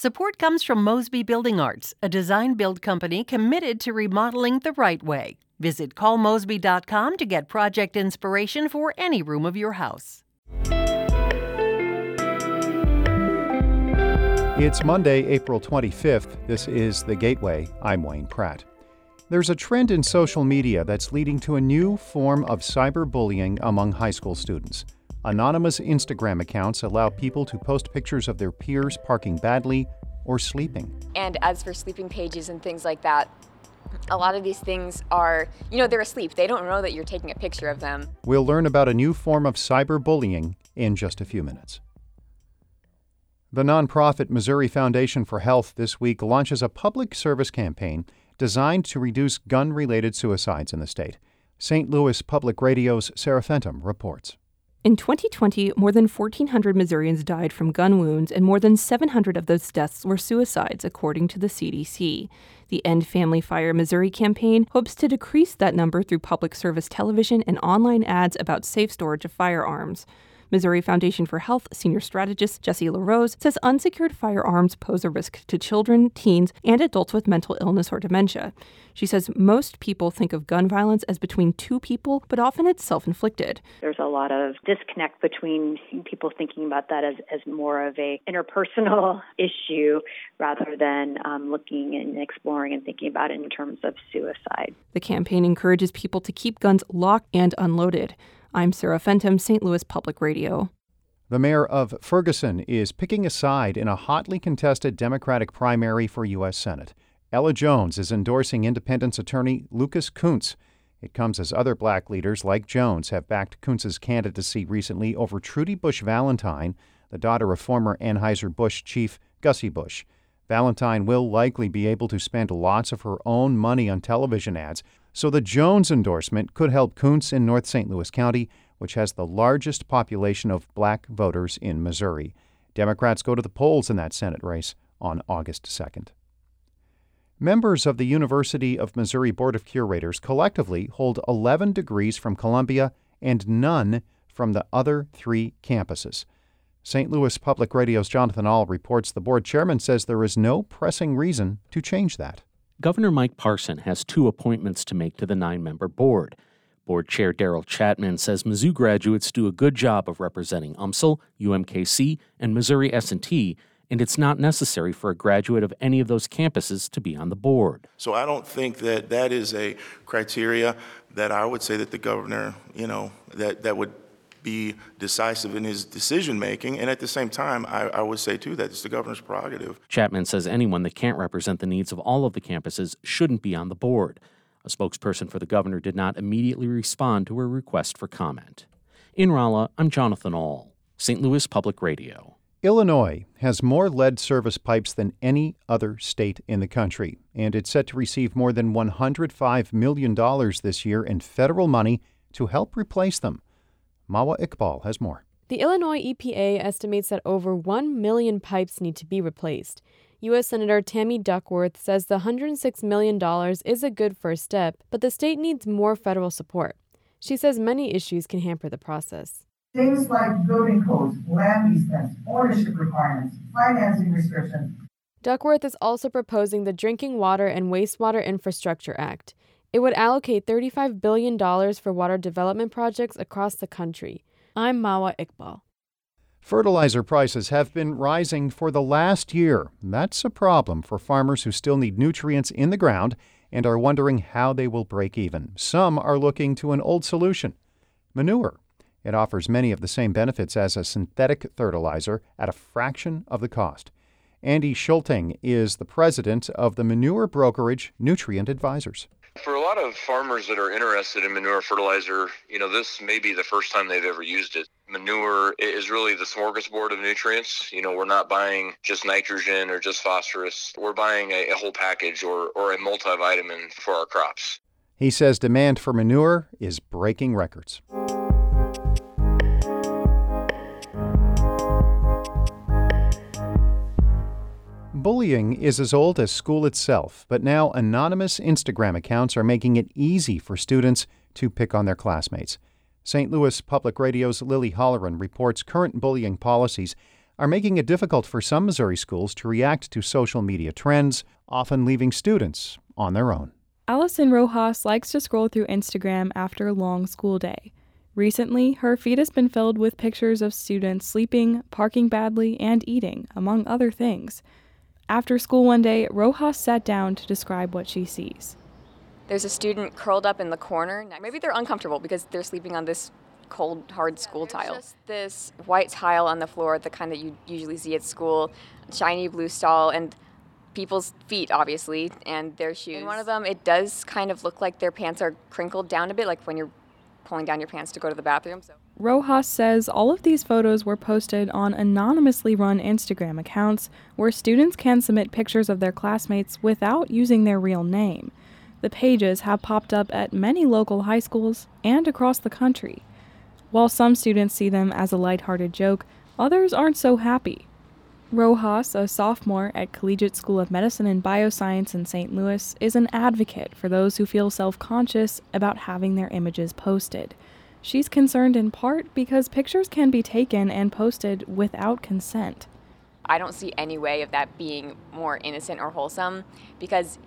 Support comes from Mosby Building Arts, a design build company committed to remodeling the right way. Visit callmosby.com to get project inspiration for any room of your house. It's Monday, April 25th. This is The Gateway. I'm Wayne Pratt. There's a trend in social media that's leading to a new form of cyberbullying among high school students. Anonymous Instagram accounts allow people to post pictures of their peers parking badly or sleeping. And as for sleeping pages and things like that, a lot of these things are, you know, they're asleep. They don't know that you're taking a picture of them. We'll learn about a new form of cyberbullying in just a few minutes. The nonprofit Missouri Foundation for Health this week launches a public service campaign designed to reduce gun related suicides in the state. St. Louis Public Radio's Sarah reports. In 2020, more than 1,400 Missourians died from gun wounds, and more than 700 of those deaths were suicides, according to the CDC. The End Family Fire Missouri campaign hopes to decrease that number through public service television and online ads about safe storage of firearms. Missouri Foundation for Health senior strategist Jesse LaRose says unsecured firearms pose a risk to children, teens, and adults with mental illness or dementia. She says most people think of gun violence as between two people, but often it's self inflicted. There's a lot of disconnect between people thinking about that as, as more of a interpersonal issue rather than um, looking and exploring and thinking about it in terms of suicide. The campaign encourages people to keep guns locked and unloaded. I'm Sarah Fentem, St. Louis Public Radio. The mayor of Ferguson is picking a side in a hotly contested Democratic primary for U.S. Senate. Ella Jones is endorsing independence attorney Lucas Kunce. It comes as other black leaders like Jones have backed Kunce's candidacy recently over Trudy Busch Valentine, the daughter of former Anheuser-Busch chief Gussie Busch. Valentine will likely be able to spend lots of her own money on television ads, so the Jones endorsement could help Kunce in North St. Louis County, which has the largest population of black voters in Missouri. Democrats go to the polls in that Senate race on August 2nd. Members of the University of Missouri Board of Curators collectively hold 11 degrees from Columbia and none from the other three campuses. St. Louis Public Radio's Jonathan Ahl reports the board chairman says there is no pressing reason to change that. Governor Mike Parson has two appointments to make to the nine member board. Board Chair Daryl Chapman says Mizzou graduates do a good job of representing UMSL, UMKC, and Missouri S&T, and it's not necessary for a graduate of any of those campuses to be on the board. So I don't think that that is a criteria that I would say that the governor, you know, that, that would be decisive in his decision making. And at the same time, I, I, would say too that it's the governor's prerogative. Chapman says anyone that can't represent the needs of all of the campuses shouldn't be on the board. A spokesperson for the governor did not immediately respond to a request for comment. In Rolla, I'm Jonathan Ahl, St. Louis Public Radio. Illinois has more lead service pipes than any other state in the country, and it's set to receive more than $105 million this year in federal money to help replace them. Mawa Iqbal has more. The Illinois EPA estimates that over 1 million pipes need to be replaced. U.S. Senator Tammy Duckworth says the $106 million is a good first step, but the state needs more federal support. She says many issues can hamper the process. Things like building codes, land easements, ownership requirements, financing restrictions. Duckworth is also proposing the Drinking Water and Wastewater Infrastructure Act. It would allocate $35 billion for water development projects across the country. I'm Mawa Iqbal. Fertilizer prices have been rising for the last year. That's a problem for farmers who still need nutrients in the ground and are wondering how they will break even. Some are looking to an old solution manure. It offers many of the same benefits as a synthetic fertilizer at a fraction of the cost. Andy Schulting is the president of the manure brokerage Nutrient Advisors. For a lot of farmers that are interested in manure fertilizer, you know, this may be the first time they've ever used it. Manure is really the smorgasbord of nutrients. You know, we're not buying just nitrogen or just phosphorus. We're buying a, a whole package or, or a multivitamin for our crops. He says demand for manure is breaking records. Bullying is as old as school itself, but now anonymous Instagram accounts are making it easy for students to pick on their classmates. St. Louis Public Radio's Lily Halloran reports current bullying policies are making it difficult for some Missouri schools to react to social media trends, often leaving students on their own. Allison Rojas likes to scroll through Instagram after a long school day. Recently, her feed has been filled with pictures of students sleeping, parking badly, and eating, among other things. After school one day, Rojas sat down to describe what she sees. There's a student curled up in the corner. Maybe they're uncomfortable because they're sleeping on this cold, hard school tile. Just this white tile on the floor, the kind that you usually see at school, shiny blue stall, and people's feet, obviously, and their shoes. In one of them, it does kind of look like their pants are crinkled down a bit, like when you're pulling down your pants to go to the bathroom. So. Rojas says all of these photos were posted on anonymously run Instagram accounts where students can submit pictures of their classmates without using their real name. The pages have popped up at many local high schools and across the country. While some students see them as a lighthearted joke, others aren't so happy. Rojas, a sophomore at Collegiate School of Medicine and Bioscience in St. Louis, is an advocate for those who feel self conscious about having their images posted. She's concerned in part because pictures can be taken and posted without consent. I don't see any way of that being more innocent or wholesome because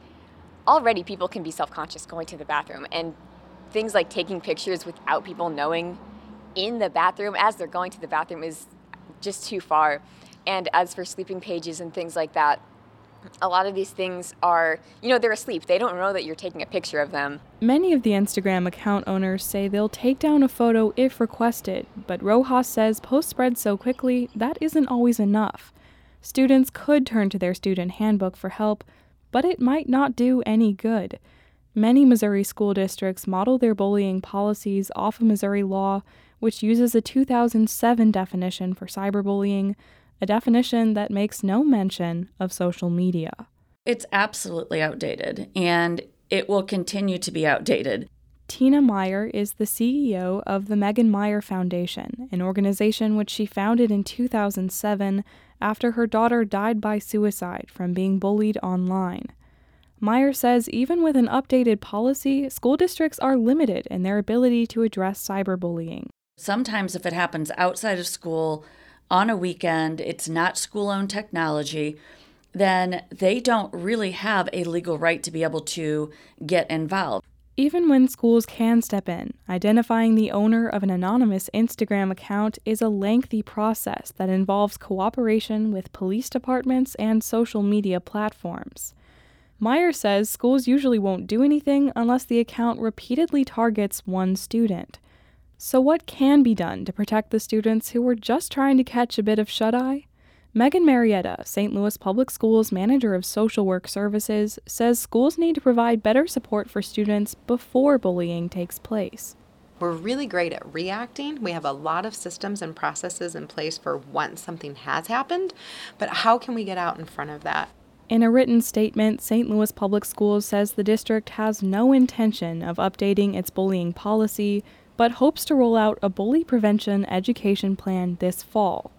already people can be self conscious going to the bathroom, and things like taking pictures without people knowing in the bathroom as they're going to the bathroom is just too far. And as for sleeping pages and things like that, a lot of these things are, you know, they're asleep. They don't know that you're taking a picture of them. Many of the Instagram account owners say they'll take down a photo if requested, but Rojas says posts spread so quickly that isn't always enough. Students could turn to their student handbook for help, but it might not do any good. Many Missouri school districts model their bullying policies off of Missouri law, which uses a 2007 definition for cyberbullying, a definition that makes no mention of social media. It's absolutely outdated, and it will continue to be outdated. Tina Meier is the CEO of the Megan Meier Foundation, an organization which she founded in 2007 after her daughter died by suicide from being bullied online. Meier says even with an updated policy, school districts are limited in their ability to address cyberbullying. Sometimes, if it happens outside of school on a weekend, it's not school owned technology, then they don't really have a legal right to be able to get involved. Even when schools can step in, identifying the owner of an anonymous Instagram account is a lengthy process that involves cooperation with police departments and social media platforms. Meier says schools usually won't do anything unless the account repeatedly targets one student. So, what can be done to protect the students who were just trying to catch a bit of shut eye? Megan Marietta, St. Louis Public Schools Manager of Social Work Services, says schools need to provide better support for students before bullying takes place. We're really great at reacting. We have a lot of systems and processes in place for once something has happened, but how can we get out in front of that? In a written statement, St. Louis Public Schools says the district has no intention of updating its bullying policy, but hopes to roll out a bully prevention education plan this fall.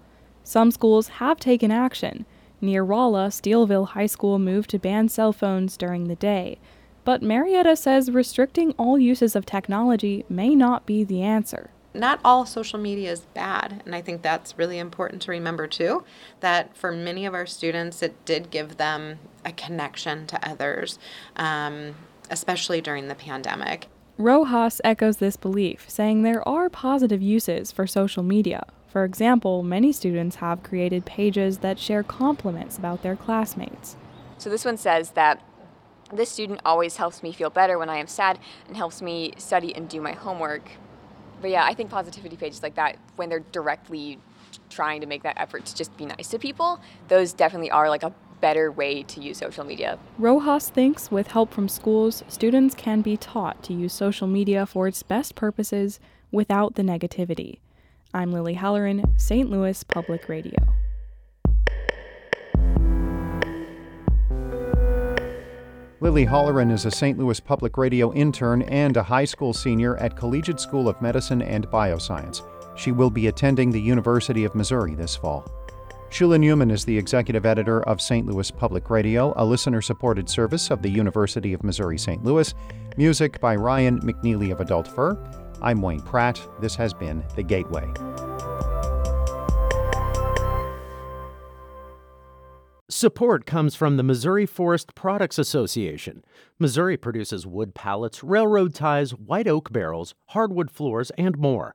Some schools have taken action. Near Rolla, Steelville High School moved to ban cell phones during the day. But Marietta says restricting all uses of technology may not be the answer. Not all social media is bad, and I think that's really important to remember too. That for many of our students, it did give them a connection to others, um, especially during the pandemic. Rojas echoes this belief, saying there are positive uses for social media. For example, many students have created pages that share compliments about their classmates. So this one says that this student always helps me feel better when I am sad and helps me study and do my homework. But yeah, I think positivity pages like that, when they're directly trying to make that effort to just be nice to people, those definitely are like a better way to use social media. Rojas thinks with help from schools, students can be taught to use social media for its best purposes without the negativity. I'm Lily Halloran, St. Louis Public Radio. Lily Halloran is a St. Louis Public Radio intern and a high school senior at Collegiate School of Medicine and Bioscience. She will be attending the University of Missouri this fall. Shula Neuman is the executive editor of St. Louis Public Radio, a listener supported service of the University of Missouri St. Louis. Music by Ryan McNeely of Adult Fur. I'm Wayne Pratt. This has been The Gateway. Support comes from the Missouri Forest Products Association. Missouri produces wood pallets, railroad ties, white oak barrels, hardwood floors, and more.